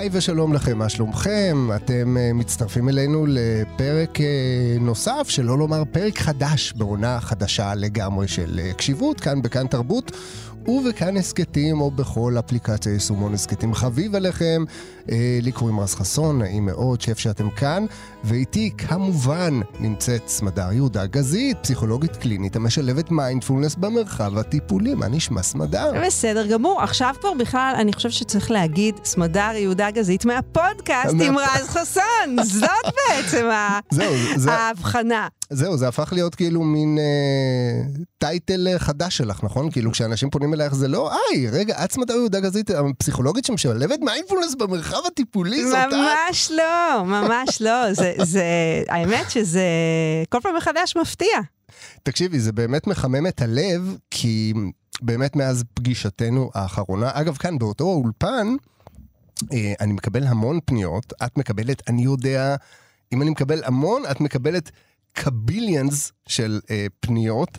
היי ושלום לכם, מה שלומכם? אתם uh, מצטרפים אלינו לפרק uh, נוסף, שלא לומר פרק חדש בעונה חדשה לגמרי של קשיבות, כאן בכאן תרבות. ובכאן הסכתים או בכל אפליקציה יישומון הסכתים חביב עליכם. אה, לי קוראים רז חסון, נעים מאוד, שף שאתם כאן. ואיתי כמובן נמצאת סמדר יהודה גזית, פסיכולוגית קלינית המשלבת מיינדפולנס במרחב הטיפולי. מה נשמע סמדר? בסדר גמור. עכשיו כבר בכלל, אני חושבת שצריך להגיד סמדר יהודה גזית מהפודקאסט עם רז חסון. זאת בעצם ההבחנה. זהו, זה הפך להיות כאילו מין אה, title אה, חדש שלך, נכון? כאילו כשאנשים פונים אלייך זה לא, היי, רגע, את סמדר יהודה גזית, הפסיכולוגית שמשלבת מיינדפולנס במרחב הטיפולי, זאת את? ממש לא, ממש לא. זה, זה, האמת שזה כל פעם מחדש מפתיע. תקשיבי, זה באמת מחמם את הלב, כי באמת מאז פגישתנו האחרונה, אגב, כאן באותו אולפן, אה, אני מקבל המון פניות, את מקבלת, אני יודע, אם אני מקבל המון, את מקבלת קביליאנס של אה, פניות.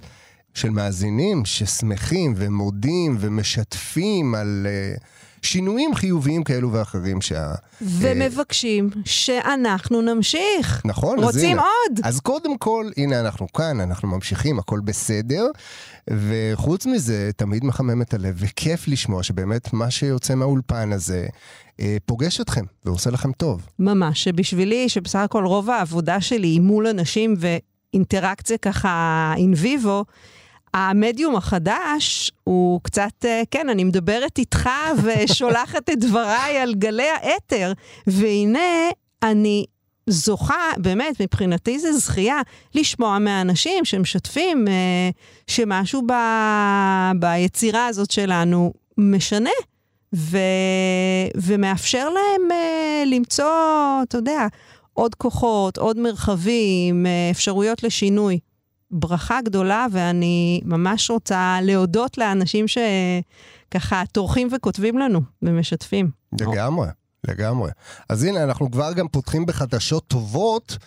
של מאזינים ששמחים ומודים ומשתפים על uh, שינויים חיוביים כאלו ואחרים שה... ומבקשים uh, שאנחנו נמשיך. נכון, רוצים אז הנה, עוד. אז קודם כל, הנה אנחנו כאן, אנחנו ממשיכים, הכל בסדר. וחוץ מזה, תמיד מחמם את הלב, וכיף לשמוע שבאמת מה שיוצא מהאולפן הזה אה, פוגש אתכם ועושה לכם טוב. ממש, שבשבילי, שבסך הכל רוב העבודה שלי היא מול אנשים ואינטראקציה ככה אין ויבו, המדיום החדש הוא קצת, אה, כן, אני מדברת איתך ושולחת את דבריי על גלי האתר, והנה אני זוכה, באמת, מבחינתי זה זכייה, לשמוע מהאנשים שמשתפים אה, שמשהו ב, ביצירה הזאת שלנו משנה. ו, ומאפשר להם אה, למצוא, אתה יודע, עוד כוחות, עוד מרחבים, אה, אפשרויות לשינוי. ברכה גדולה, ואני ממש רוצה להודות לאנשים שככה טורחים וכותבים לנו ומשתפים. לגמרי, לגמרי. אז הנה, אנחנו כבר גם פותחים בחדשות טובות,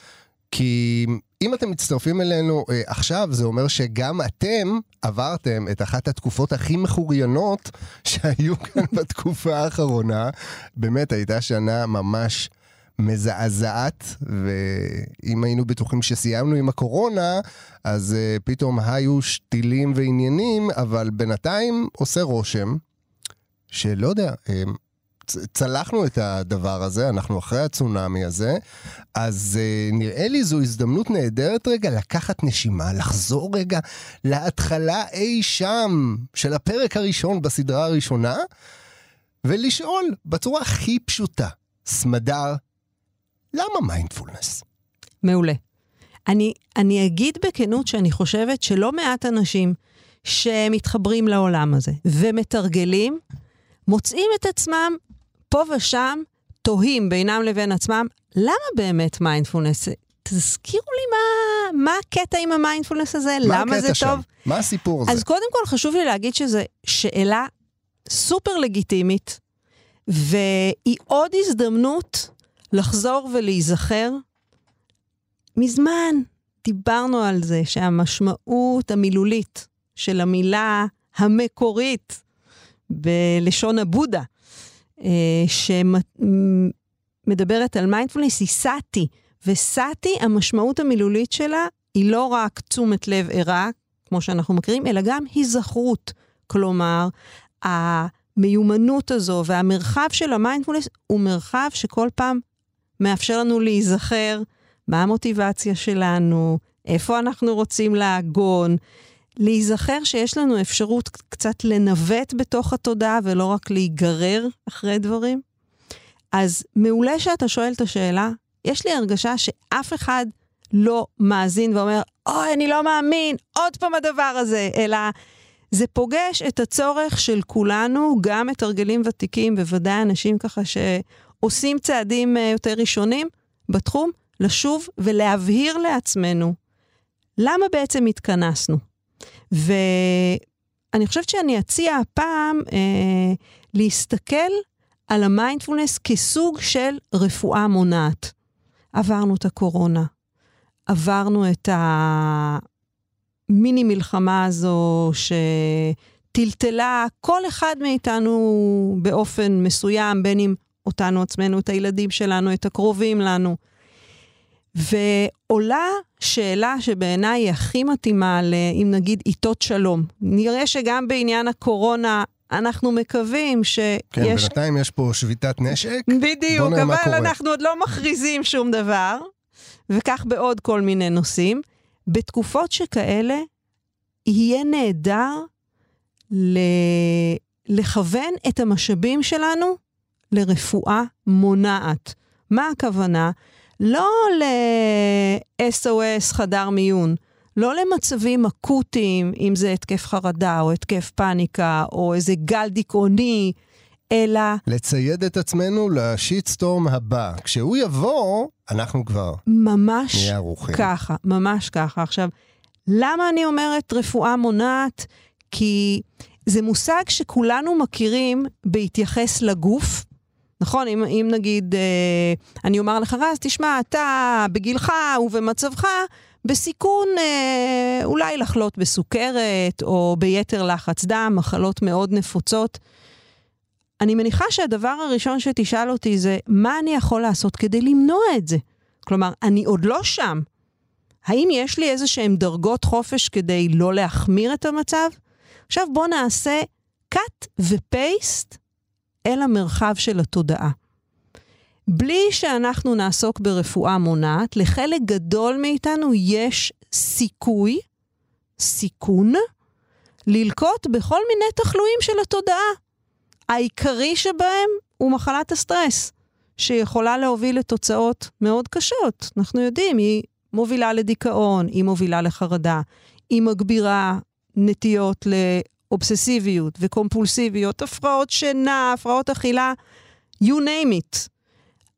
כי אם אתם מצטרפים אלינו אה, עכשיו, זה אומר שגם אתם עברתם את אחת התקופות הכי מחוריינות שהיו כאן בתקופה האחרונה. באמת, הייתה שנה ממש... מזעזעת, ואם היינו בטוחים שסיימנו עם הקורונה, אז uh, פתאום היו שתילים ועניינים, אבל בינתיים עושה רושם שלא יודע, צלחנו את הדבר הזה, אנחנו אחרי הצונאמי הזה, אז uh, נראה לי זו הזדמנות נהדרת רגע לקחת נשימה, לחזור רגע להתחלה אי שם של הפרק הראשון בסדרה הראשונה, ולשאול בצורה הכי פשוטה, סמדר, למה מיינדפולנס? מעולה. אני, אני אגיד בכנות שאני חושבת שלא מעט אנשים שמתחברים לעולם הזה ומתרגלים, מוצאים את עצמם פה ושם, תוהים בינם לבין עצמם, למה באמת מיינדפולנס? תזכירו לי מה, מה הקטע עם המיינדפולנס הזה, למה זה שם? טוב. מה הסיפור הזה? אז קודם כל חשוב לי להגיד שזו שאלה סופר לגיטימית, והיא עוד הזדמנות לחזור ולהיזכר. מזמן דיברנו על זה שהמשמעות המילולית של המילה המקורית בלשון הבודה, אה, שמדברת על מיינדפולנס, היא sati. ו sati, המשמעות המילולית שלה היא לא רק תשומת לב ערה, כמו שאנחנו מכירים, אלא גם היזכרות. כלומר, המיומנות הזו והמרחב של המיינדפולנס הוא מרחב שכל פעם מאפשר לנו להיזכר מה המוטיבציה שלנו, איפה אנחנו רוצים לעגון, להיזכר שיש לנו אפשרות קצת לנווט בתוך התודעה ולא רק להיגרר אחרי דברים. אז מעולה שאתה שואל את השאלה, יש לי הרגשה שאף אחד לא מאזין ואומר, אוי, אני לא מאמין, עוד פעם הדבר הזה, אלא זה פוגש את הצורך של כולנו, גם מתרגלים ותיקים, בוודאי אנשים ככה עושים צעדים אה, יותר ראשונים בתחום, לשוב ולהבהיר לעצמנו למה בעצם התכנסנו. ואני חושבת שאני אציע הפעם אה, להסתכל על המיינדפולנס כסוג של רפואה מונעת. עברנו את הקורונה, עברנו את המיני מלחמה הזו שטלטלה כל אחד מאיתנו באופן מסוים, בין אם אותנו עצמנו, את הילדים שלנו, את הקרובים לנו. ועולה שאלה שבעיניי היא הכי מתאימה, אם נגיד עיתות שלום. נראה שגם בעניין הקורונה אנחנו מקווים שיש... כן, בינתיים יש פה שביתת נשק. בדיוק, אבל אנחנו עוד לא מכריזים שום דבר, וכך בעוד כל מיני נושאים. בתקופות שכאלה, יהיה נהדר ל... לכוון את המשאבים שלנו לרפואה מונעת. מה הכוונה? לא ל-SOS חדר מיון, לא למצבים אקוטיים, אם זה התקף חרדה או התקף פאניקה או איזה גל דיכאוני, אלא... לצייד את עצמנו לשיטסטורם הבא. כשהוא יבוא, אנחנו כבר ממש נהיה ערוכים. ככה, ממש ככה. עכשיו, למה אני אומרת רפואה מונעת? כי זה מושג שכולנו מכירים בהתייחס לגוף, נכון? אם, אם נגיד, אה, אני אומר לך, רז, תשמע, אתה בגילך ובמצבך בסיכון אה, אולי לחלות בסוכרת או ביתר לחץ דם, מחלות מאוד נפוצות. אני מניחה שהדבר הראשון שתשאל אותי זה, מה אני יכול לעשות כדי למנוע את זה? כלומר, אני עוד לא שם. האם יש לי איזה שהן דרגות חופש כדי לא להחמיר את המצב? עכשיו בואו נעשה cut ו-paste אל המרחב של התודעה. בלי שאנחנו נעסוק ברפואה מונעת, לחלק גדול מאיתנו יש סיכוי, סיכון, ללקוט בכל מיני תחלואים של התודעה. העיקרי שבהם הוא מחלת הסטרס, שיכולה להוביל לתוצאות מאוד קשות. אנחנו יודעים, היא מובילה לדיכאון, היא מובילה לחרדה, היא מגבירה נטיות לאובססיביות וקומפולסיביות, הפרעות שינה, הפרעות אכילה, you name it.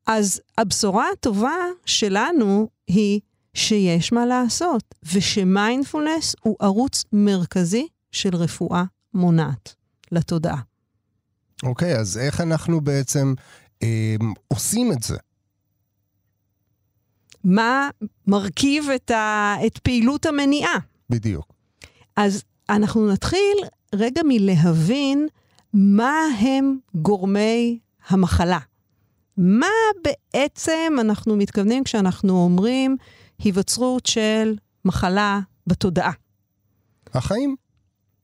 אז הבשורה הטובה שלנו היא שיש מה לעשות, ושמיינדפולנס הוא ערוץ מרכזי של רפואה מונעת לתודעה. אוקיי, okay, אז איך אנחנו בעצם אה, עושים את זה? מה מרכיב את, ה, את פעילות המניעה? בדיוק. אז אנחנו נתחיל רגע מלהבין מה הם גורמי המחלה. מה בעצם אנחנו מתכוונים כשאנחנו אומרים היווצרות של מחלה בתודעה? החיים.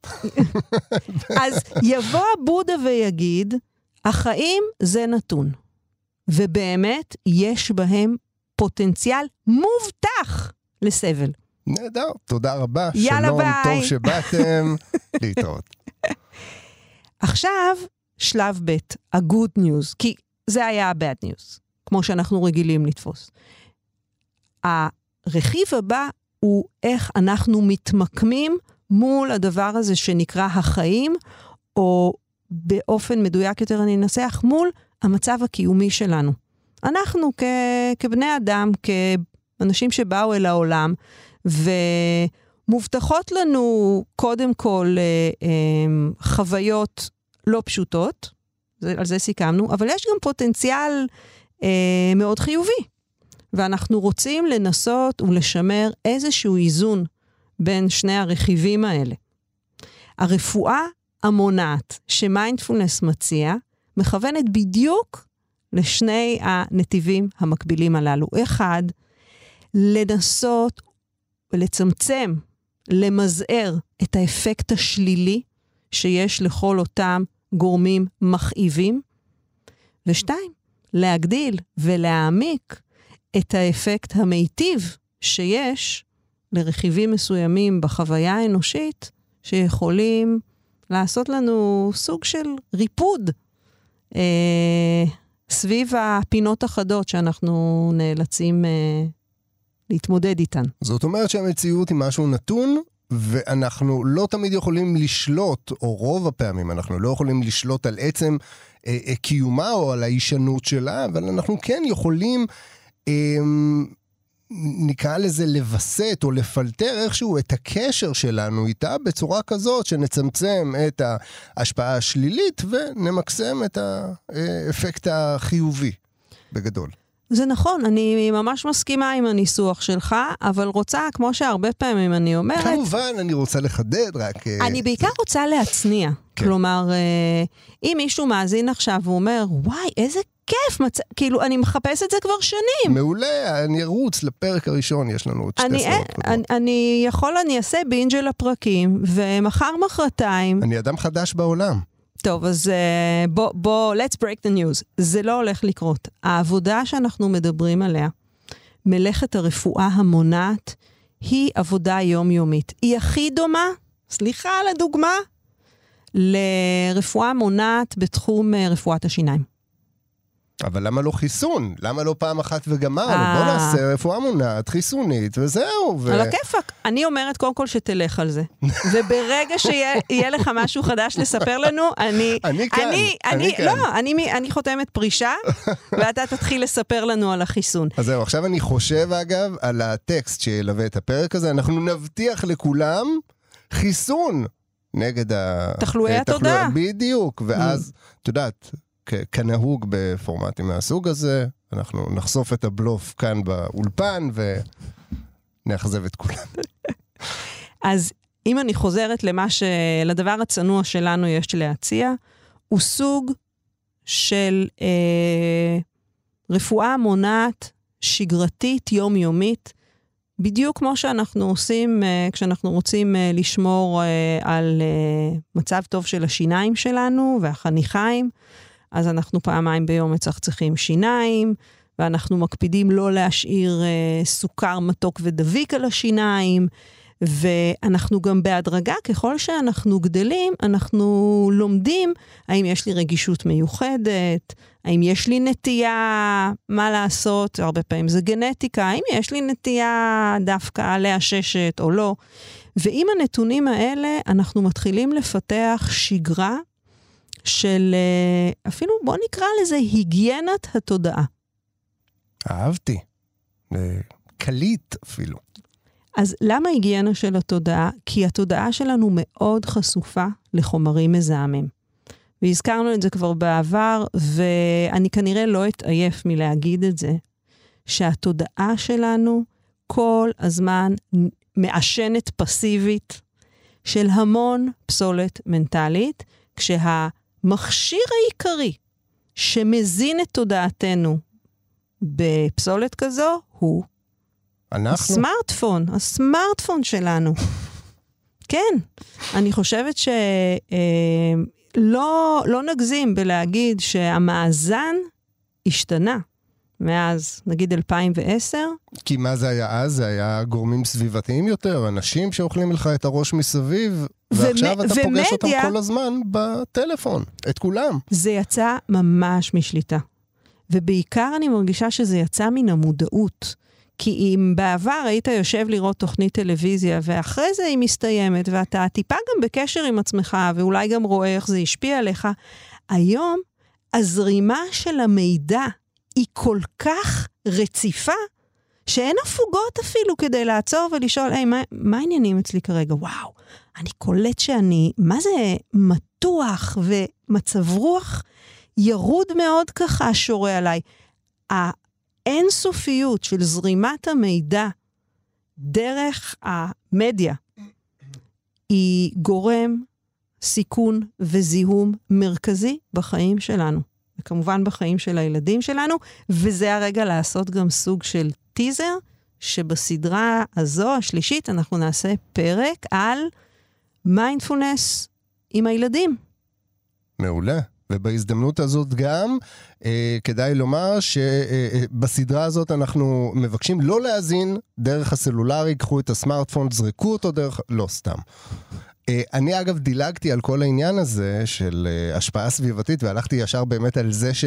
אז יבוא בודה ויגיד, החיים זה נתון, ובאמת יש בהם פוטנציאל מובטח לסבל. נהדר, תודה רבה. יאללה שלום, ביי. טוב שבאתם, להתראות. עכשיו, שלב ב', ה-good news, כי זה היה ה-bad news, כמו שאנחנו רגילים לתפוס. הרכיב הבא הוא איך אנחנו מתמקמים מול הדבר הזה שנקרא החיים, או באופן מדויק יותר אני אנסח, מול המצב הקיומי שלנו. אנחנו כ- כבני אדם, כאנשים שבאו אל העולם, ומובטחות לנו קודם כל אה, אה, חוויות לא פשוטות, על זה סיכמנו, אבל יש גם פוטנציאל אה, מאוד חיובי. ואנחנו רוצים לנסות ולשמר איזשהו איזון בין שני הרכיבים האלה. הרפואה המונעת שמיינדפולנס מציע, מכוונת בדיוק לשני הנתיבים המקבילים הללו. אחד, לנסות ולצמצם, למזער את האפקט השלילי שיש לכל אותם גורמים מכאיבים. ושתיים, להגדיל ולהעמיק את האפקט המיטיב שיש לרכיבים מסוימים בחוויה האנושית, שיכולים לעשות לנו סוג של ריפוד אה, סביב הפינות החדות שאנחנו נאלצים אה, להתמודד איתן. זאת אומרת שהמציאות היא משהו נתון, ואנחנו לא תמיד יכולים לשלוט, או רוב הפעמים אנחנו לא יכולים לשלוט על עצם אה, אה, קיומה או על ההישנות שלה, אבל אנחנו כן יכולים, אה, נקרא לזה לווסת או לפלטר איכשהו את הקשר שלנו איתה בצורה כזאת שנצמצם את ההשפעה השלילית ונמקסם את האפקט החיובי, בגדול. זה נכון, אני ממש מסכימה עם הניסוח שלך, אבל רוצה, כמו שהרבה פעמים אני אומרת... כמובן, אני רוצה לחדד רק... אה, אני בעיקר רוצה להצניע. כן. כלומר, אה, אם מישהו מאזין עכשיו ואומר, וואי, איזה כיף, מצ... כאילו, אני מחפש את זה כבר שנים. מעולה, אני ארוץ לפרק הראשון, יש לנו עוד שתי אני, סדרות קודמות. אני, אני יכול, אני אעשה בינג' על הפרקים, ומחר, מחרתיים, אני אדם חדש בעולם. טוב, אז uh, בוא, בוא, let's break the news. זה לא הולך לקרות. העבודה שאנחנו מדברים עליה, מלאכת הרפואה המונעת, היא עבודה יומיומית. היא הכי דומה, סליחה על הדוגמה, לרפואה מונעת בתחום uh, רפואת השיניים. אבל למה לא חיסון? למה לא פעם אחת וגמרנו? אה. בוא נעשה רפואה מונעת, חיסונית, וזהו. ו... על הכיפאק. אני אומרת קודם כל שתלך על זה. וברגע שיהיה יהיה לך משהו חדש לספר לנו, אני... אני כאן, אני, אני אני, כאן. לא, אני, אני חותמת פרישה, ואתה תתחיל לספר לנו על החיסון. אז זהו, עכשיו אני חושב אגב על הטקסט שילווה את הפרק הזה, אנחנו נבטיח לכולם חיסון נגד ה... תחלואי אה, התודעה. בדיוק, ואז, את יודעת, כנהוג בפורמטים מהסוג הזה, אנחנו נחשוף את הבלוף כאן באולפן ונאכזב את כולם. אז אם אני חוזרת למה ש... לדבר הצנוע שלנו יש להציע, הוא סוג של אה, רפואה מונעת, שגרתית, יומיומית, בדיוק כמו שאנחנו עושים אה, כשאנחנו רוצים אה, לשמור אה, על אה, מצב טוב של השיניים שלנו והחניכיים, אז אנחנו פעמיים ביום מצחצחים שיניים, ואנחנו מקפידים לא להשאיר אה, סוכר מתוק ודביק על השיניים, ואנחנו גם בהדרגה, ככל שאנחנו גדלים, אנחנו לומדים האם יש לי רגישות מיוחדת, האם יש לי נטייה, מה לעשות, הרבה פעמים זה גנטיקה, האם יש לי נטייה דווקא לעששת או לא. ועם הנתונים האלה, אנחנו מתחילים לפתח שגרה של אה, אפילו, בוא נקרא לזה היגיינת התודעה. אהבתי. אה, קליט אפילו. אז למה היגיינה של התודעה? כי התודעה שלנו מאוד חשופה לחומרים מזהמים. והזכרנו את זה כבר בעבר, ואני כנראה לא אתעייף מלהגיד את זה, שהתודעה שלנו כל הזמן מעשנת פסיבית של המון פסולת מנטלית, כשהמכשיר העיקרי שמזין את תודעתנו בפסולת כזו הוא אנחנו? הסמארטפון, הסמארטפון שלנו. כן, אני חושבת שלא לא, לא נגזים בלהגיד שהמאזן השתנה מאז, נגיד, 2010. כי מה זה היה אז? זה היה גורמים סביבתיים יותר, אנשים שאוכלים לך את הראש מסביב, ועכשיו אתה פוגש אותם ומדיה- כל הזמן בטלפון, את כולם. זה יצא ממש משליטה. ובעיקר אני מרגישה שזה יצא מן המודעות. כי אם בעבר היית יושב לראות תוכנית טלוויזיה, ואחרי זה היא מסתיימת, ואתה טיפה גם בקשר עם עצמך, ואולי גם רואה איך זה השפיע עליך, היום הזרימה של המידע היא כל כך רציפה, שאין הפוגות אפילו כדי לעצור ולשאול, היי, מה, מה העניינים אצלי כרגע? וואו, אני קולט שאני, מה זה מתוח ומצב רוח ירוד מאוד ככה שורה עליי. האינסופיות של זרימת המידע דרך המדיה היא גורם סיכון וזיהום מרכזי בחיים שלנו, וכמובן בחיים של הילדים שלנו, וזה הרגע לעשות גם סוג של טיזר, שבסדרה הזו, השלישית, אנחנו נעשה פרק על מיינדפולנס עם הילדים. מעולה. ובהזדמנות הזאת גם אה, כדאי לומר שבסדרה הזאת אנחנו מבקשים לא להאזין דרך הסלולרי, קחו את הסמארטפון, זרקו אותו דרך... לא, סתם. אה, אני אגב דילגתי על כל העניין הזה של אה, השפעה סביבתית והלכתי ישר באמת על זה ש...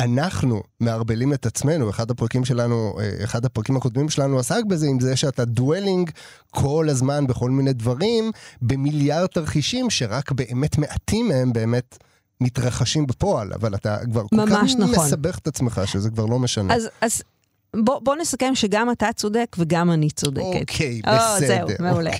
אנחנו מערבלים את עצמנו, אחד הפרקים שלנו, אה, אחד הפרקים הקודמים שלנו עסק בזה, עם זה שאתה דואלינג כל הזמן בכל מיני דברים, במיליארד תרחישים שרק באמת מעטים מהם באמת מתרחשים בפועל, אבל אתה כבר כל כך נכון. מסבך את עצמך שזה כבר לא משנה. אז, אז בוא, בוא נסכם שגם אתה צודק וגם אני צודקת. אוקיי, או, בסדר. זהו, מעולה.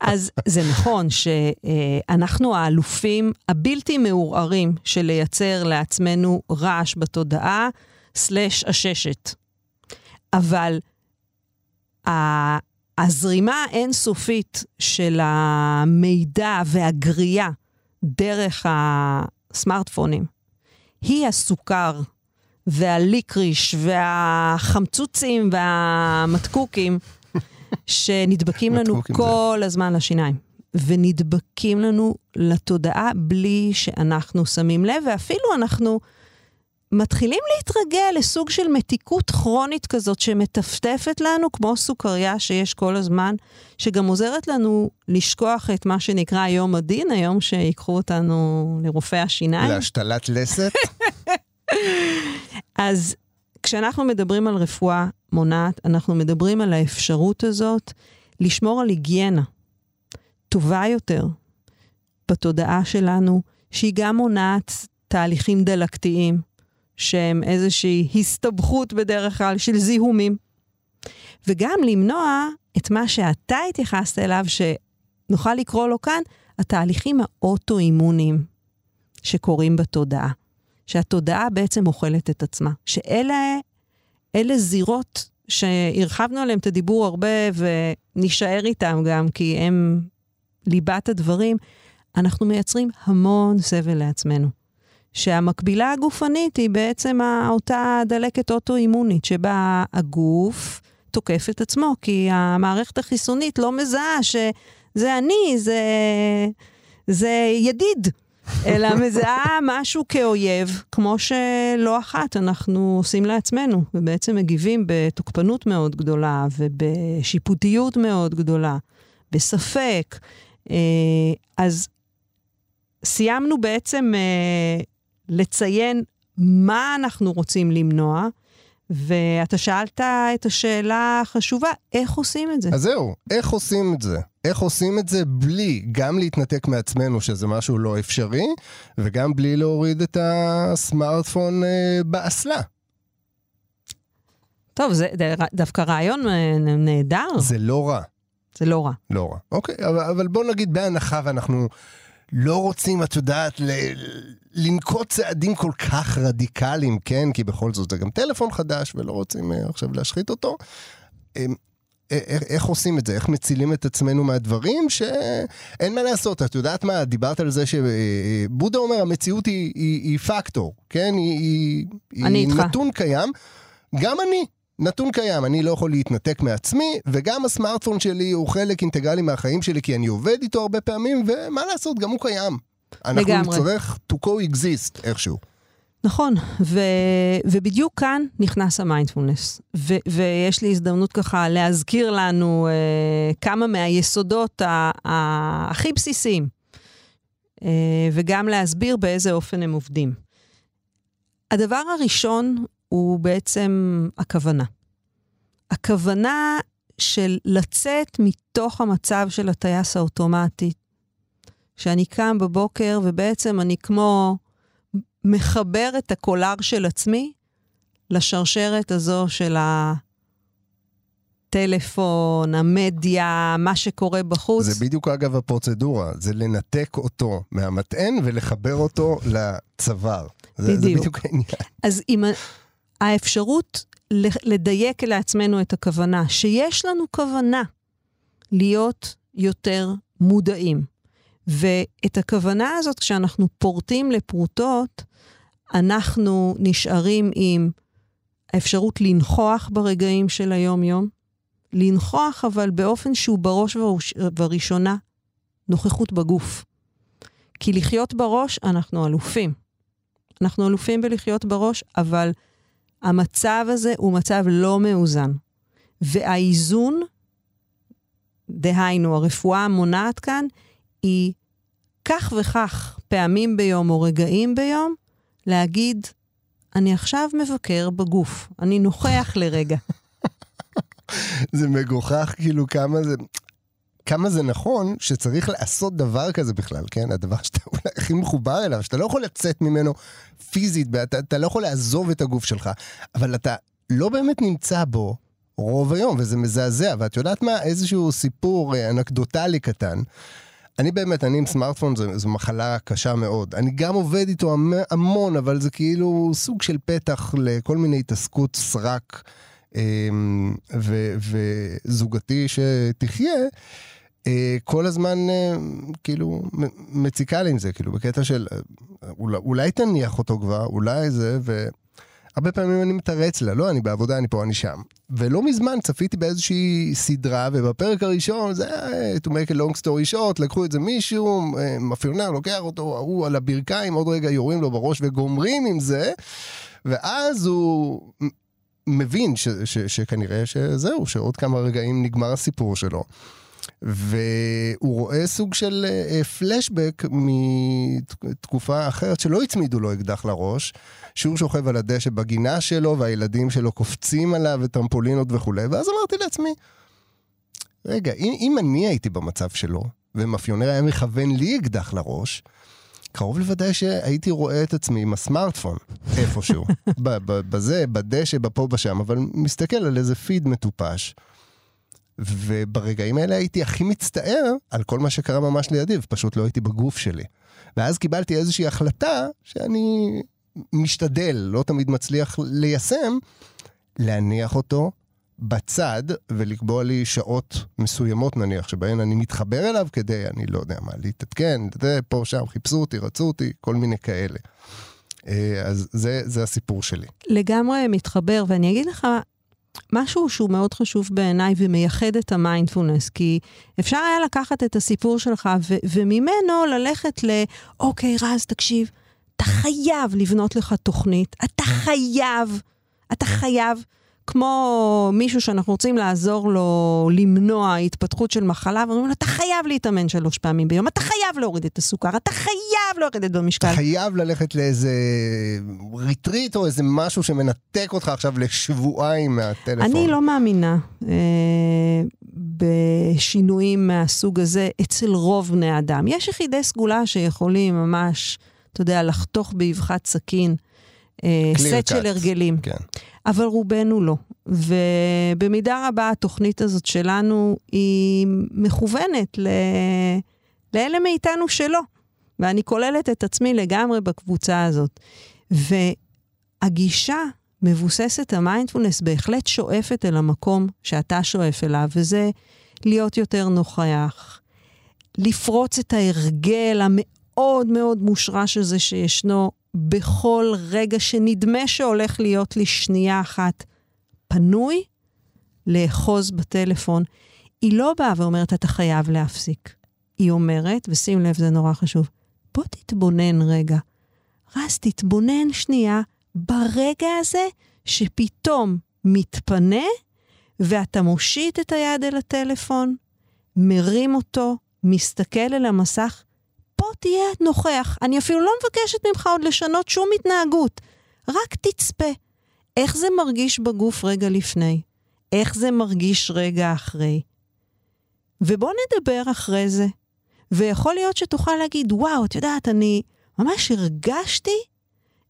אז זה נכון שאנחנו האלופים הבלתי מעורערים של לייצר לעצמנו רעש בתודעה, סלש עששת. אבל הזרימה האינסופית של המידע והגריעה דרך הסמארטפונים היא הסוכר והליקריש והחמצוצים והמתקוקים שנדבקים לנו כל הזמן לשיניים. ונדבקים לנו לתודעה בלי שאנחנו שמים לב, ואפילו אנחנו מתחילים להתרגל לסוג של מתיקות כרונית כזאת שמטפטפת לנו, כמו סוכריה שיש כל הזמן, שגם עוזרת לנו לשכוח את מה שנקרא יום הדין, היום שיקחו אותנו לרופאי השיניים. להשתלת לסת? אז כשאנחנו מדברים על רפואה מונעת, אנחנו מדברים על האפשרות הזאת לשמור על היגיינה טובה יותר בתודעה שלנו, שהיא גם מונעת תהליכים דלקתיים, שהם איזושהי הסתבכות בדרך כלל של זיהומים. וגם למנוע את מה שאתה התייחסת אליו, שנוכל לקרוא לו כאן, התהליכים האוטואימוניים שקורים בתודעה. שהתודעה בעצם אוכלת את עצמה. שאלה אלה זירות שהרחבנו עליהן את הדיבור הרבה ונישאר איתם גם, כי הם ליבת הדברים. אנחנו מייצרים המון סבל לעצמנו. שהמקבילה הגופנית היא בעצם אותה דלקת אוטואימונית, שבה הגוף תוקף את עצמו, כי המערכת החיסונית לא מזהה שזה אני, זה, זה ידיד. אלא מזהה משהו כאויב, כמו שלא אחת אנחנו עושים לעצמנו, ובעצם מגיבים בתוקפנות מאוד גדולה ובשיפוטיות מאוד גדולה, בספק. אה, אז סיימנו בעצם אה, לציין מה אנחנו רוצים למנוע, ואתה שאלת את השאלה החשובה, איך עושים את זה? אז זהו, איך עושים את זה? איך עושים את זה בלי גם להתנתק מעצמנו, שזה משהו לא אפשרי, וגם בלי להוריד את הסמארטפון אה, באסלה. טוב, זה דווקא רעיון אה, נהדר. זה לא רע. זה לא רע. לא רע. אוקיי, אבל, אבל בוא נגיד בהנחה ואנחנו לא רוצים, את יודעת, ל- לנקוט צעדים כל כך רדיקליים, כן? כי בכל זאת זה גם טלפון חדש ולא רוצים uh, עכשיו להשחית אותו. אמ, איך, איך עושים את זה? איך מצילים את עצמנו מהדברים שאין מה לעשות? את יודעת מה? דיברת על זה שבודה אומר, המציאות היא, היא, היא פקטור, כן? היא, היא, היא נתון קיים. גם אני, נתון קיים, אני לא יכול להתנתק מעצמי, וגם הסמארטפון שלי הוא חלק אינטגרלי מהחיים שלי, כי אני עובד איתו הרבה פעמים, ומה לעשות, גם הוא קיים. אנחנו לגמרי. נצטרך to co-exist איכשהו. נכון, ו, ובדיוק כאן נכנס המיינדפולנס. ו, ויש לי הזדמנות ככה להזכיר לנו uh, כמה מהיסודות ה, ה, הכי בסיסיים, uh, וגם להסביר באיזה אופן הם עובדים. הדבר הראשון הוא בעצם הכוונה. הכוונה של לצאת מתוך המצב של הטייס האוטומטי, שאני קם בבוקר ובעצם אני כמו מחבר את הקולר של עצמי לשרשרת הזו של הטלפון, המדיה, מה שקורה בחוץ. זה בדיוק אגב הפרוצדורה, זה לנתק אותו מהמטען ולחבר אותו לצוואר. זה, בדיוק. זה בדיוק העניין. אז אם האפשרות לדייק לעצמנו את הכוונה, שיש לנו כוונה להיות יותר מודעים. ואת הכוונה הזאת, כשאנחנו פורטים לפרוטות, אנחנו נשארים עם האפשרות לנכוח ברגעים של היום-יום, לנכוח אבל באופן שהוא בראש ובראשונה נוכחות בגוף. כי לחיות בראש, אנחנו אלופים. אנחנו אלופים בלחיות בראש, אבל המצב הזה הוא מצב לא מאוזן. והאיזון, דהיינו, הרפואה המונעת כאן, היא כך וכך פעמים ביום או רגעים ביום, להגיד, אני עכשיו מבקר בגוף, אני נוכח לרגע. זה מגוחך, כאילו, כמה זה... כמה זה נכון שצריך לעשות דבר כזה בכלל, כן? הדבר שאתה אולי הכי מחובר אליו, שאתה לא יכול לצאת ממנו פיזית, אתה, אתה לא יכול לעזוב את הגוף שלך, אבל אתה לא באמת נמצא בו רוב היום, וזה מזעזע. ואת יודעת מה? איזשהו סיפור אה, אנקדוטלי קטן. אני באמת, אני עם סמארטפון, זו, זו מחלה קשה מאוד. אני גם עובד איתו המון, אבל זה כאילו סוג של פתח לכל מיני התעסקות סרק אמ, וזוגתי שתחיה. אה, כל הזמן אה, כאילו מציקה לי עם זה, כאילו בקטע של אולי, אולי תניח אותו כבר, אולי זה, ו... הרבה פעמים אני מתרץ לה, לא, אני בעבודה, אני פה, אני שם. ולא מזמן צפיתי באיזושהי סדרה, ובפרק הראשון, זה היה to make a long story short, לקחו את זה מישהו, אה, מאפיונר לוקח אותו, ההוא על הברכיים, עוד רגע יורים לו בראש וגומרים עם זה, ואז הוא מבין ש, ש, שכנראה שזהו, שעוד כמה רגעים נגמר הסיפור שלו. והוא רואה סוג של פלשבק uh, מתקופה אחרת שלא הצמידו לו אקדח לראש, שהוא שוכב על הדשא בגינה שלו והילדים שלו קופצים עליו וטרמפולינות וכולי, ואז אמרתי לעצמי, רגע, אם, אם אני הייתי במצב שלו, ומאפיונר היה מכוון לי אקדח לראש, קרוב לוודאי שהייתי רואה את עצמי עם הסמארטפון איפשהו, בזה, בדשא, בפה, בשם, אבל מסתכל על איזה פיד מטופש. וברגעים האלה הייתי הכי מצטער על כל מה שקרה ממש לידי, ופשוט לא הייתי בגוף שלי. ואז קיבלתי איזושהי החלטה שאני משתדל, לא תמיד מצליח ליישם, להניח אותו בצד ולקבוע לי שעות מסוימות נניח, שבהן אני מתחבר אליו כדי, אני לא יודע מה, להתעדכן, פה, שם, חיפשו אותי, רצו אותי, כל מיני כאלה. אה, אז זה, זה הסיפור שלי. לגמרי מתחבר, ואני אגיד לך, משהו שהוא מאוד חשוב בעיניי ומייחד את המיינדפולנס, כי אפשר היה לקחת את הסיפור שלך ו- וממנו ללכת ל, אוקיי, רז, תקשיב, אתה חייב לבנות לך תוכנית, אתה חייב, אתה חייב כמו מישהו שאנחנו רוצים לעזור לו למנוע התפתחות של מחלה, ואומרים לו, אתה חייב להתאמן שלוש פעמים ביום, אתה חייב להוריד את הסוכר, אתה חייב לרדת במשקל. אתה חייב ללכת לאיזה ריטריט או איזה משהו שמנתק אותך עכשיו לשבועיים מהטלפון. אני לא מאמינה אה, בשינויים מהסוג הזה אצל רוב בני אדם. יש יחידי סגולה שיכולים ממש, אתה יודע, לחתוך באבחת סכין. אה, סט של הרגלים. כן. אבל רובנו לא. ובמידה רבה התוכנית הזאת שלנו היא מכוונת ל... לאלה מאיתנו שלא. ואני כוללת את עצמי לגמרי בקבוצה הזאת. והגישה מבוססת המיינדפולנס בהחלט שואפת אל המקום שאתה שואף אליו, וזה להיות יותר נוכח, לפרוץ את ההרגל המאוד מאוד מושרש הזה שישנו בכל רגע שנדמה שהולך להיות לי שנייה אחת פנוי, לאחוז בטלפון. היא לא באה ואומרת, אתה חייב להפסיק. היא אומרת, ושים לב, זה נורא חשוב, בוא תתבונן רגע. רז, תתבונן שנייה ברגע הזה שפתאום מתפנה, ואתה מושיט את היד אל הטלפון, מרים אותו, מסתכל אל המסך, פה תהיה נוכח. אני אפילו לא מבקשת ממך עוד לשנות שום התנהגות. רק תצפה. איך זה מרגיש בגוף רגע לפני? איך זה מרגיש רגע אחרי? ובוא נדבר אחרי זה. ויכול להיות שתוכל להגיד, וואו, את יודעת, אני ממש הרגשתי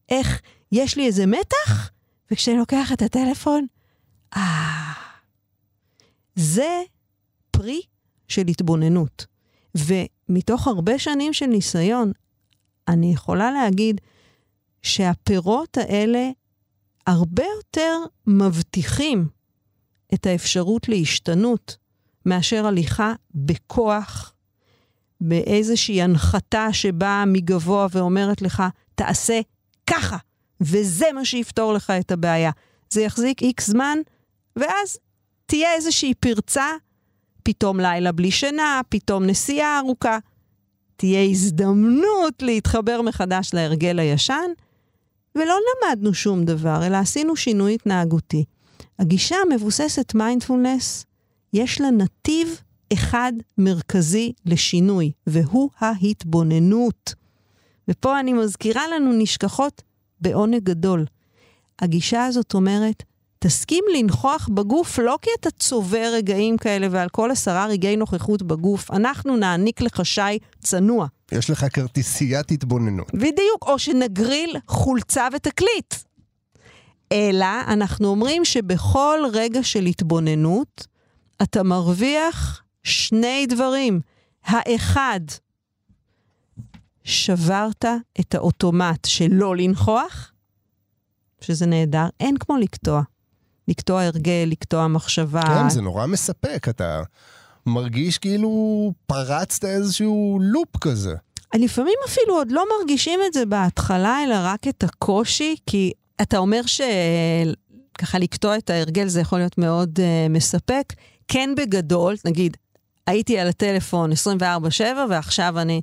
איך יש לי איזה מתח, וכשאני לוקח את הטלפון, אה... זה פרי של התבוננות. ומתוך הרבה שנים של ניסיון, אני יכולה להגיד שהפירות האלה הרבה יותר מבטיחים את האפשרות להשתנות מאשר הליכה בכוח, באיזושהי הנחתה שבאה מגבוה ואומרת לך, תעשה ככה, וזה מה שיפתור לך את הבעיה. זה יחזיק איקס זמן, ואז תהיה איזושהי פרצה פתאום לילה בלי שינה, פתאום נסיעה ארוכה. תהיה הזדמנות להתחבר מחדש להרגל הישן, ולא למדנו שום דבר, אלא עשינו שינוי התנהגותי. הגישה המבוססת מיינדפולנס, יש לה נתיב אחד מרכזי לשינוי, והוא ההתבוננות. ופה אני מזכירה לנו נשכחות בעונג גדול. הגישה הזאת אומרת, תסכים לנכוח בגוף לא כי אתה צובר רגעים כאלה ועל כל עשרה רגעי נוכחות בגוף, אנחנו נעניק לך שי צנוע. יש לך כרטיסיית התבוננות. בדיוק, או שנגריל חולצה ותקליט. אלא אנחנו אומרים שבכל רגע של התבוננות, אתה מרוויח שני דברים. האחד, שברת את האוטומט של לא לנכוח, שזה נהדר, אין כמו לקטוע. לקטוע הרגל, לקטוע מחשבה. כן, זה נורא מספק, אתה מרגיש כאילו פרצת איזשהו לופ כזה. לפעמים אפילו עוד לא מרגישים את זה בהתחלה, אלא רק את הקושי, כי אתה אומר שככה לקטוע את ההרגל זה יכול להיות מאוד uh, מספק. כן בגדול, נגיד, הייתי על הטלפון 24-7 ועכשיו אני...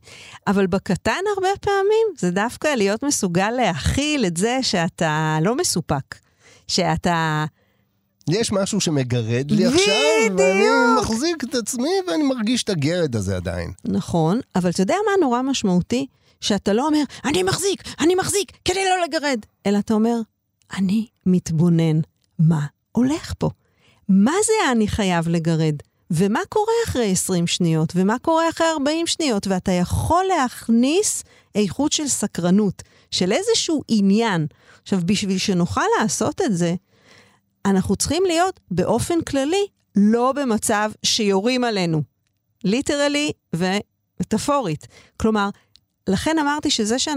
אבל בקטן הרבה פעמים זה דווקא להיות מסוגל להכיל את זה שאתה לא מסופק. שאתה... יש משהו שמגרד לי עכשיו, ואני מחזיק את עצמי ואני מרגיש את הגרד הזה עדיין. נכון, אבל אתה יודע מה נורא משמעותי? שאתה לא אומר, אני מחזיק, אני מחזיק, כדי לא לגרד, אלא אתה אומר, אני מתבונן. מה הולך פה? מה זה אני חייב לגרד? ומה קורה אחרי 20 שניות? ומה קורה אחרי 40 שניות? ואתה יכול להכניס איכות של סקרנות, של איזשהו עניין. עכשיו, בשביל שנוכל לעשות את זה, אנחנו צריכים להיות באופן כללי לא במצב שיורים עלינו, ליטרלי ומטאפורית. כלומר, לכן אמרתי שזה ש...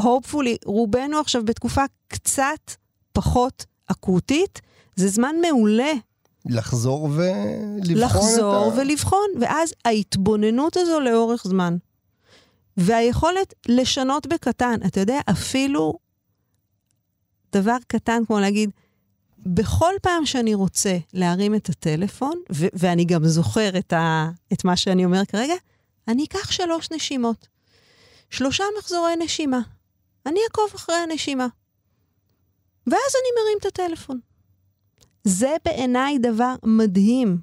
hopefully, רובנו עכשיו בתקופה קצת פחות אקוטית, זה זמן מעולה. לחזור ולבחון לחזור את ה... ולבחון, ואז ההתבוננות הזו לאורך זמן. והיכולת לשנות בקטן, אתה יודע, אפילו דבר קטן כמו להגיד, בכל פעם שאני רוצה להרים את הטלפון, ו- ואני גם זוכר את, ה- את מה שאני אומר כרגע, אני אקח שלוש נשימות. שלושה מחזורי נשימה. אני אעקוב אחרי הנשימה. ואז אני מרים את הטלפון. זה בעיניי דבר מדהים.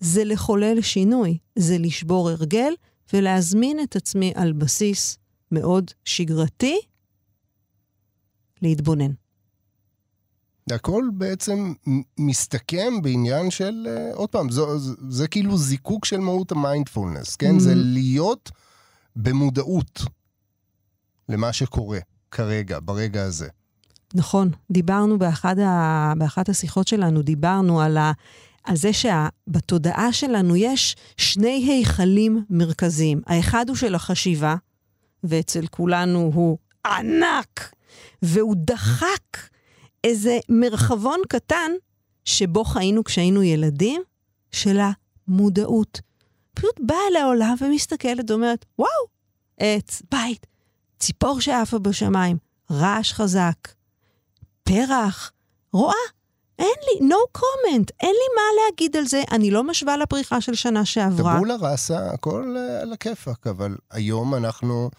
זה לחולל שינוי, זה לשבור הרגל ולהזמין את עצמי על בסיס מאוד שגרתי להתבונן. הכל בעצם מסתכם בעניין של, uh, עוד פעם, זה, זה, זה כאילו זיקוק של מהות המיינדפולנס, כן? Mm. זה להיות במודעות למה שקורה כרגע, ברגע הזה. נכון, דיברנו באחד ה... באחת השיחות שלנו, דיברנו על, ה... על זה שבתודעה שלנו יש שני היכלים מרכזיים. האחד הוא של החשיבה, ואצל כולנו הוא ענק, והוא דחק איזה מרחבון קטן שבו חיינו כשהיינו ילדים, של המודעות. פשוט באה לעולם ומסתכלת ואומרת, וואו, עץ, בית, ציפור שעפה בשמיים, רעש חזק, פרח, רואה, אין לי, no comment, אין לי מה להגיד על זה, אני לא משווה לפריחה של שנה שעברה. טבולה ראסה, הכל uh, על הכיפאק, אבל היום אנחנו...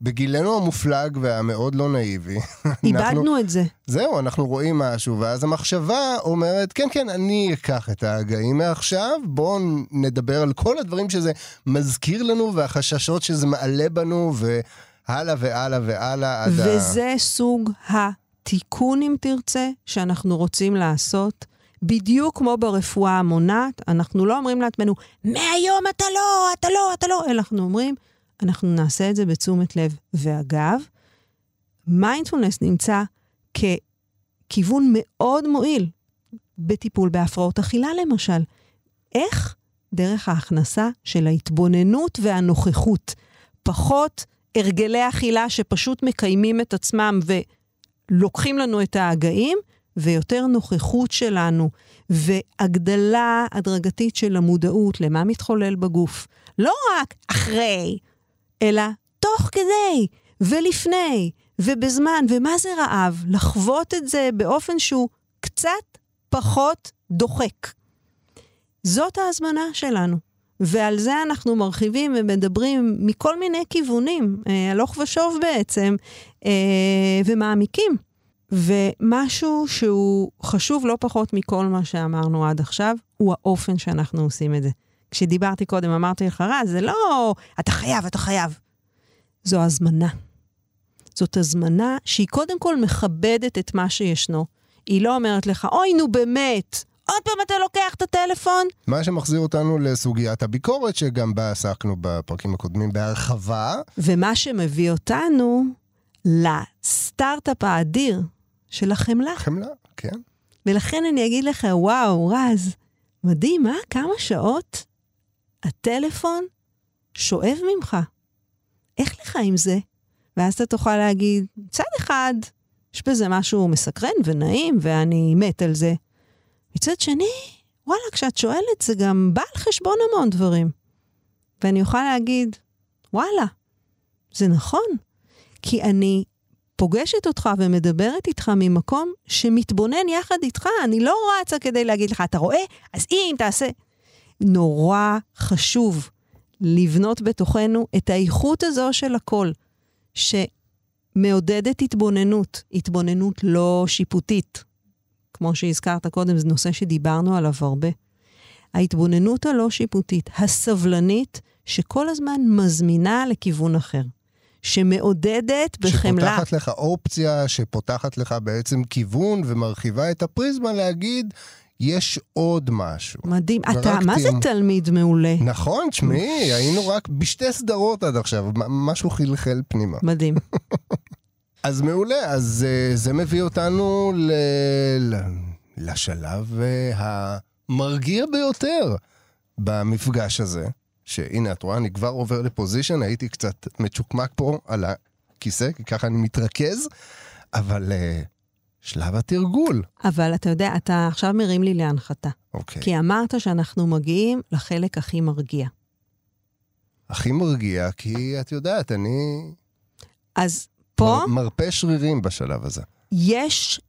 בגילנו המופלג והמאוד לא נאיבי. איבדנו אנחנו, את זה. זהו, אנחנו רואים משהו, ואז המחשבה אומרת, כן, כן, אני אקח את ההגאים מעכשיו, בואו נדבר על כל הדברים שזה מזכיר לנו, והחששות שזה מעלה בנו, והלאה והלאה והלאה עד וזה ה... וזה סוג התיקון, אם תרצה, שאנחנו רוצים לעשות. בדיוק כמו ברפואה המונעת, אנחנו לא אומרים לעצמנו, מהיום אתה לא, אתה לא, אתה לא, אלא אנחנו אומרים, אנחנו נעשה את זה בתשומת לב. ואגב, מיינדפולנס נמצא ככיוון מאוד מועיל בטיפול בהפרעות אכילה למשל. איך? דרך ההכנסה של ההתבוננות והנוכחות. פחות הרגלי אכילה שפשוט מקיימים את עצמם ולוקחים לנו את ההגאים, ויותר נוכחות שלנו, והגדלה הדרגתית של המודעות למה מתחולל בגוף. לא רק אחרי, אלא תוך כדי, ולפני, ובזמן, ומה זה רעב? לחוות את זה באופן שהוא קצת פחות דוחק. זאת ההזמנה שלנו. ועל זה אנחנו מרחיבים ומדברים מכל מיני כיוונים, אה, הלוך ושוב בעצם, אה, ומעמיקים. ומשהו שהוא חשוב לא פחות מכל מה שאמרנו עד עכשיו, הוא האופן שאנחנו עושים את זה. כשדיברתי קודם, אמרתי לך, רז, זה לא, אתה חייב, אתה חייב. זו הזמנה. זאת הזמנה שהיא קודם כל מכבדת את מה שישנו. היא לא אומרת לך, אוי, נו באמת, עוד פעם אתה לוקח את הטלפון? מה שמחזיר אותנו לסוגיית הביקורת, שגם בה עסקנו בפרקים הקודמים בהרחבה. ומה שמביא אותנו לסטארט-אפ האדיר של החמלה. חמלה, כן. ולכן אני אגיד לך, וואו, רז, מדהים, אה? כמה שעות הטלפון שואב ממך. איך לך עם זה? ואז אתה תוכל להגיד, מצד אחד, יש בזה משהו מסקרן ונעים, ואני מת על זה. מצד שני, וואלה, כשאת שואלת, זה גם בא על חשבון המון דברים. ואני אוכל להגיד, וואלה, זה נכון, כי אני פוגשת אותך ומדברת איתך ממקום שמתבונן יחד איתך. אני לא רצה כדי להגיד לך, אתה רואה? אז אם תעשה... נורא חשוב לבנות בתוכנו את האיכות הזו של הכל, שמעודדת התבוננות, התבוננות לא שיפוטית. כמו שהזכרת קודם, זה נושא שדיברנו עליו הרבה. ההתבוננות הלא שיפוטית, הסבלנית, שכל הזמן מזמינה לכיוון אחר. שמעודדת בחמלה. שפותחת לך אופציה, שפותחת לך בעצם כיוון ומרחיבה את הפריזמה להגיד, יש עוד משהו. מדהים. אתה, מה זה תלמיד מעולה? נכון, תשמעי, היינו רק בשתי סדרות עד עכשיו, משהו חלחל פנימה. מדהים. אז מעולה, אז uh, זה מביא אותנו ל... לשלב uh, המרגיע ביותר במפגש הזה. שהנה, את רואה, אני כבר עובר לפוזיישן, הייתי קצת מצ'וקמק פה על הכיסא, כי ככה אני מתרכז, אבל uh, שלב התרגול. אבל אתה יודע, אתה עכשיו מרים לי להנחתה. אוקיי. כי אמרת שאנחנו מגיעים לחלק הכי מרגיע. הכי מרגיע, כי את יודעת, אני... אז פה... מר, מרפה שרירים בשלב הזה. יש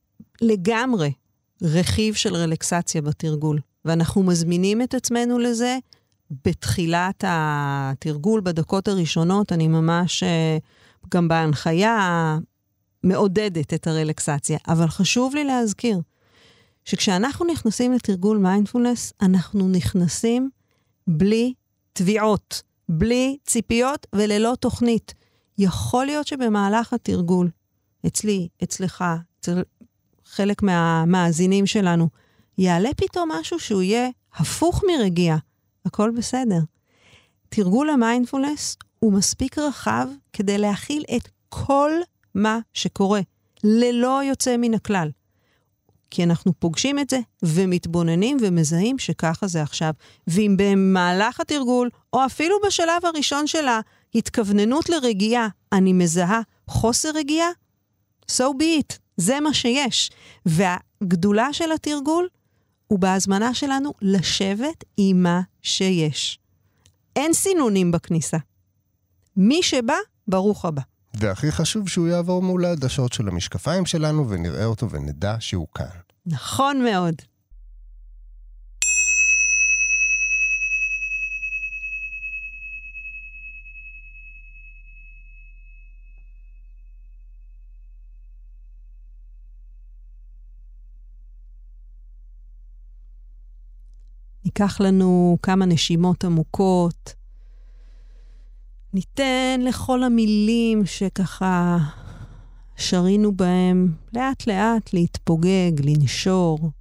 לגמרי רכיב של רלקסציה בתרגול, ואנחנו מזמינים את עצמנו לזה בתחילת התרגול, בדקות הראשונות, אני ממש אה, גם בהנחיה מעודדת את הרלקסציה. אבל חשוב לי להזכיר שכשאנחנו נכנסים לתרגול מיינדפולנס, אנחנו נכנסים בלי תביעות, בלי ציפיות וללא תוכנית. יכול להיות שבמהלך התרגול, אצלי, אצלך, אצל חלק מהמאזינים שלנו, יעלה פתאום משהו שהוא יהיה הפוך מרגיעה. הכל בסדר. תרגול המיינדפולנס הוא מספיק רחב כדי להכיל את כל מה שקורה, ללא יוצא מן הכלל. כי אנחנו פוגשים את זה ומתבוננים ומזהים שככה זה עכשיו. ואם במהלך התרגול, או אפילו בשלב הראשון של ההתכווננות לרגיעה, אני מזהה חוסר רגיעה, so be it, זה מה שיש. והגדולה של התרגול הוא בהזמנה שלנו לשבת עם מה שיש. אין סינונים בכניסה. מי שבא, ברוך הבא. והכי חשוב שהוא יעבור מול העדשות של המשקפיים שלנו ונראה אותו ונדע שהוא כאן. נכון מאוד. ניקח לנו כמה נשימות עמוקות. ניתן לכל המילים שככה שרינו בהם לאט-לאט להתפוגג, לנשור.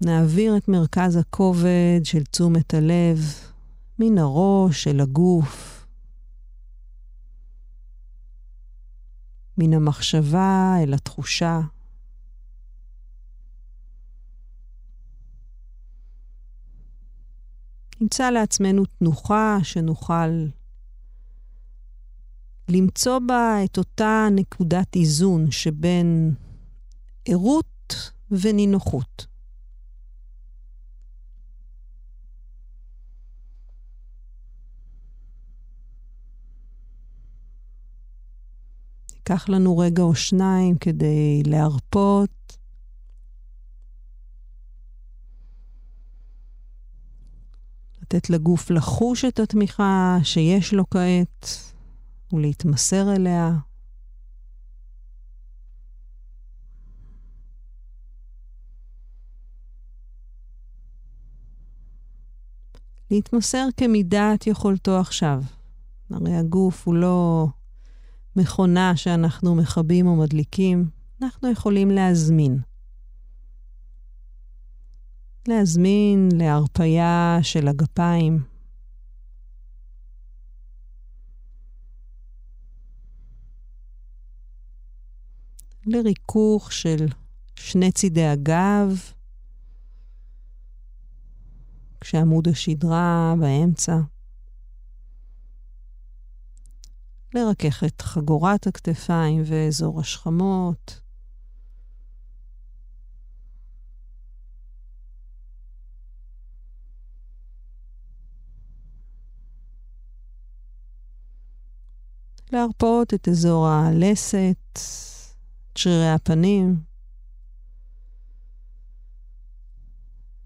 נעביר את מרכז הכובד של תשומת הלב מן הראש אל הגוף, מן המחשבה אל התחושה. נמצא לעצמנו תנוחה שנוכל למצוא בה את אותה נקודת איזון שבין ערות ונינוחות. ייקח לנו רגע או שניים כדי להרפות לתת לגוף לחוש את התמיכה שיש לו כעת ולהתמסר אליה. להתמסר כמידת יכולתו עכשיו. הרי הגוף הוא לא מכונה שאנחנו מכבים או מדליקים, אנחנו יכולים להזמין. להזמין להרפייה של הגפיים. לריכוך של שני צידי הגב, כשעמוד השדרה באמצע. לרכך את חגורת הכתפיים ואזור השכמות. להרפות את אזור הלסת, שרירי הפנים,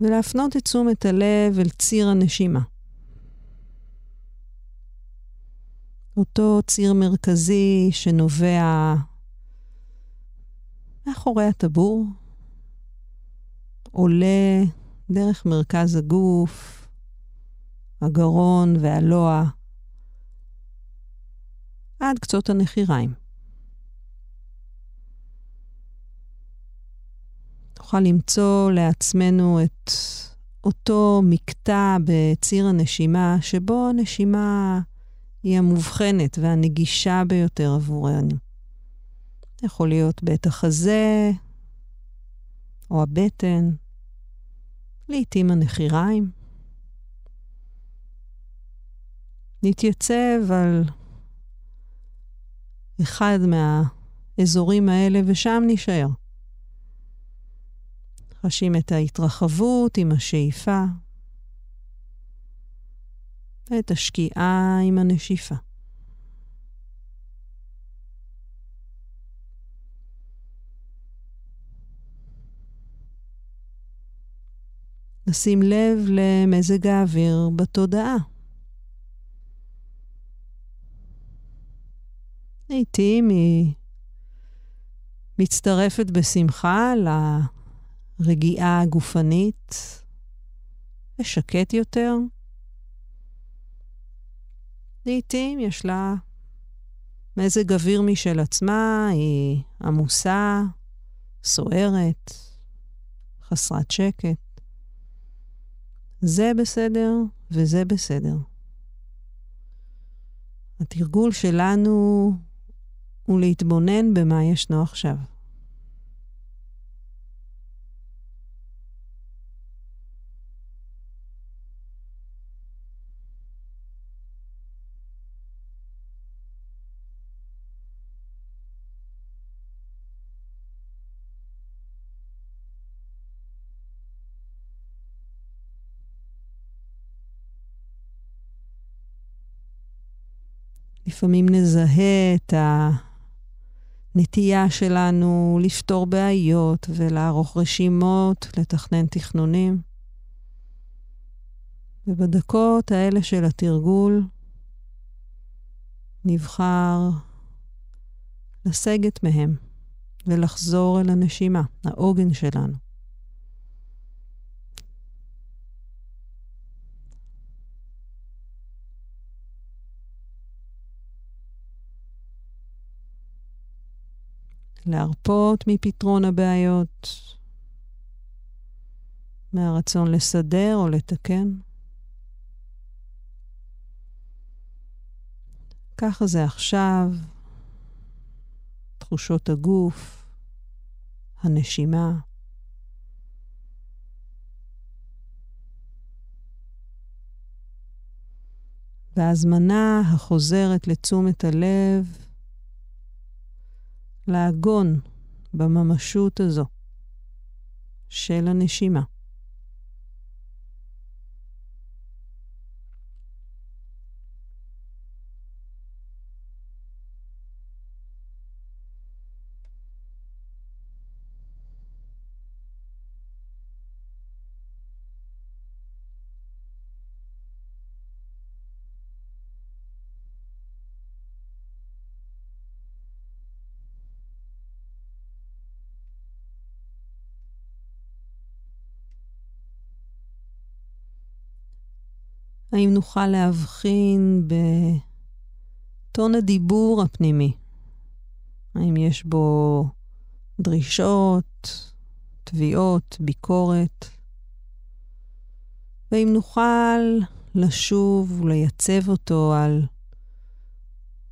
ולהפנות את תשומת הלב אל ציר הנשימה. אותו ציר מרכזי שנובע מאחורי הטבור, עולה דרך מרכז הגוף, הגרון והלוע, עד קצות הנחיריים. נוכל למצוא לעצמנו את אותו מקטע בציר הנשימה, שבו הנשימה היא המובחנת והנגישה ביותר עבורנו. יכול להיות בית החזה או הבטן, לעתים הנחיריים. נתייצב על אחד מהאזורים האלה ושם נשאר. חשים את ההתרחבות עם השאיפה, ואת השקיעה עם הנשיפה. נשים לב למזג האוויר בתודעה. לעתים היא מצטרפת בשמחה לרגיעה הגופנית ושקט יותר. לעתים יש לה מזג אוויר משל עצמה, היא עמוסה, סוערת, חסרת שקט. זה בסדר וזה בסדר. התרגול שלנו הוא להתבונן במה ישנו עכשיו. לפעמים נזהה את הנטייה שלנו לפתור בעיות ולערוך רשימות, לתכנן תכנונים. ובדקות האלה של התרגול נבחר לסגת מהם ולחזור אל הנשימה, העוגן שלנו. להרפות מפתרון הבעיות, מהרצון לסדר או לתקן. ככה זה עכשיו, תחושות הגוף, הנשימה. וההזמנה החוזרת לתשומת הלב לעגון בממשות הזו של הנשימה. האם נוכל להבחין בטון הדיבור הפנימי? האם יש בו דרישות, תביעות, ביקורת? ואם נוכל לשוב ולייצב אותו על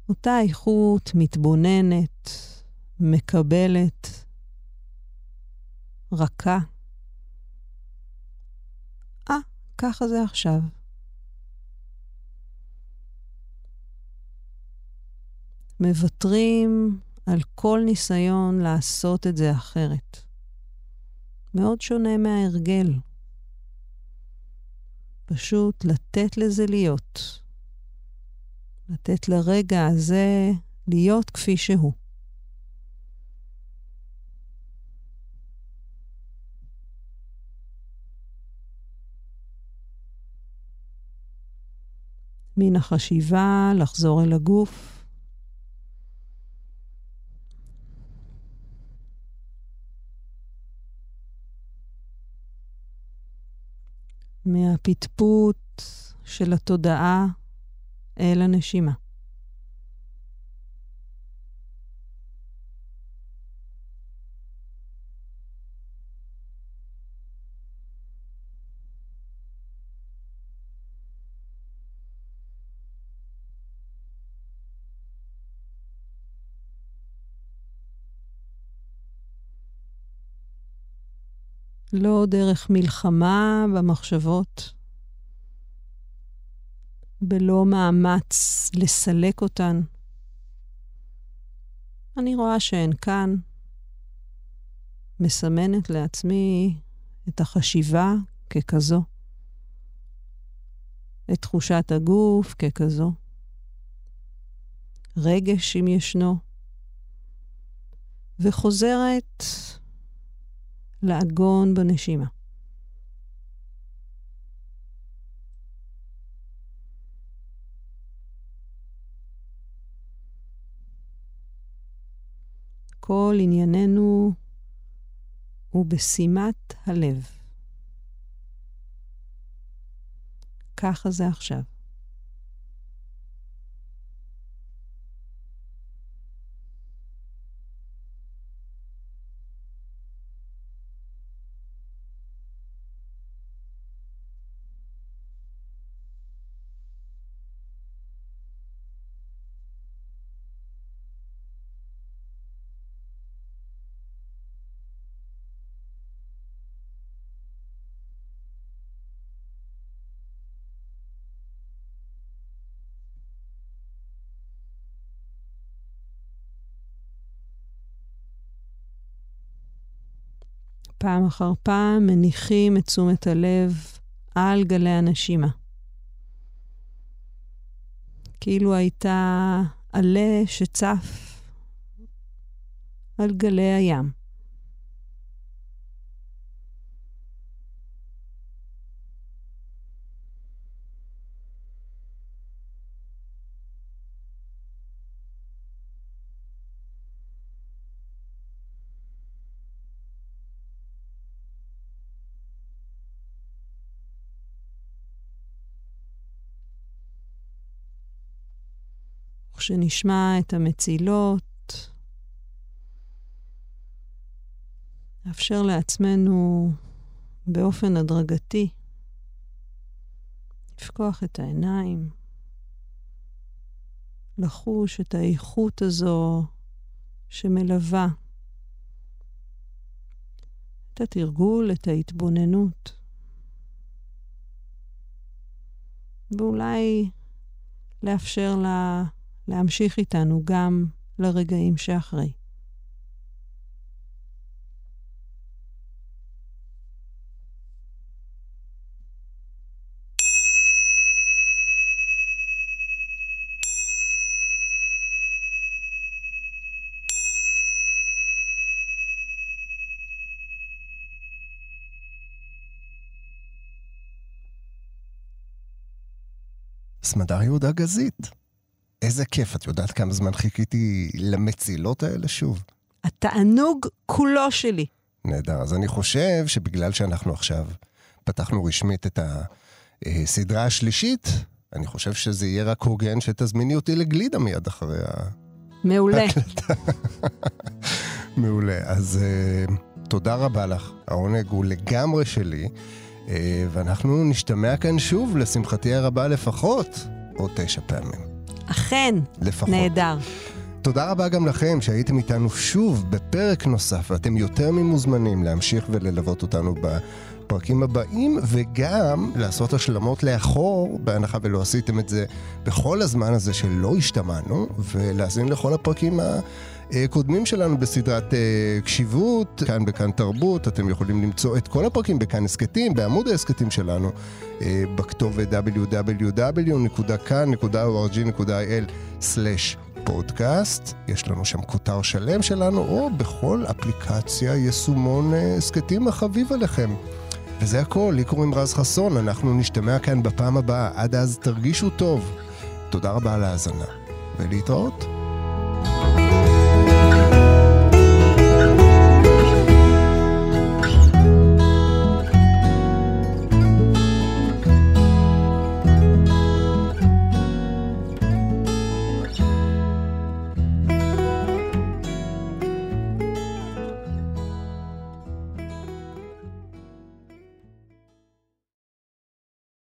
אותה איכות מתבוננת, מקבלת, רכה. ככה זה עכשיו. מוותרים על כל ניסיון לעשות את זה אחרת. מאוד שונה מההרגל. פשוט לתת לזה להיות. לתת לרגע הזה להיות כפי שהוא. מן החשיבה, לחזור אל הגוף. מהפטפוט של התודעה אל הנשימה. לא דרך מלחמה במחשבות, בלא מאמץ לסלק אותן. אני רואה שהן כאן, מסמנת לעצמי את החשיבה ככזו, את תחושת הגוף ככזו, רגש אם ישנו, וחוזרת לעגון בנשימה. כל ענייננו הוא בשימת הלב. ככה זה עכשיו. פעם אחר פעם מניחים את תשומת הלב על גלי הנשימה. כאילו הייתה עלה שצף על גלי הים. וכשנשמע את המצילות, נאפשר לעצמנו באופן הדרגתי לפקוח את העיניים, לחוש את האיכות הזו שמלווה את התרגול, את ההתבוננות. ואולי לאפשר לה להמשיך איתנו גם לרגעים שאחרי. סמדר יהודה גזית. איזה כיף, את יודעת כמה זמן חיכיתי למצילות האלה שוב? התענוג כולו שלי. נהדר. אז אני חושב שבגלל שאנחנו עכשיו פתחנו רשמית את הסדרה השלישית, אני חושב שזה יהיה רק הוגן שתזמיני אותי לגלידה מיד אחרי ה... מעולה. מעולה. אז uh, תודה רבה לך. העונג הוא לגמרי שלי, uh, ואנחנו נשתמע כאן שוב, לשמחתי הרבה לפחות, עוד תשע פעמים. אכן, לפחות. נהדר. תודה רבה גם לכם שהייתם איתנו שוב בפרק נוסף, ואתם יותר ממוזמנים להמשיך וללוות אותנו לפרקים הבאים, וגם לעשות השלמות לאחור, בהנחה ולא עשיתם את זה בכל הזמן הזה שלא השתמענו, ולהאזין לכל הפרקים הקודמים שלנו בסדרת uh, קשיבות, כאן בכאן תרבות, אתם יכולים למצוא את כל הפרקים בכאן הסכתים, בעמוד ההסכתים שלנו, uh, בכתובת www.kan.org.il/פודקאסט. יש לנו שם כותר שלם שלנו, או בכל אפליקציה יישומון אה, הסכתים החביב עליכם. וזה הכל, לי קוראים רז חסון, אנחנו נשתמע כאן בפעם הבאה. עד אז תרגישו טוב. תודה רבה על ההאזנה, ולהתראות.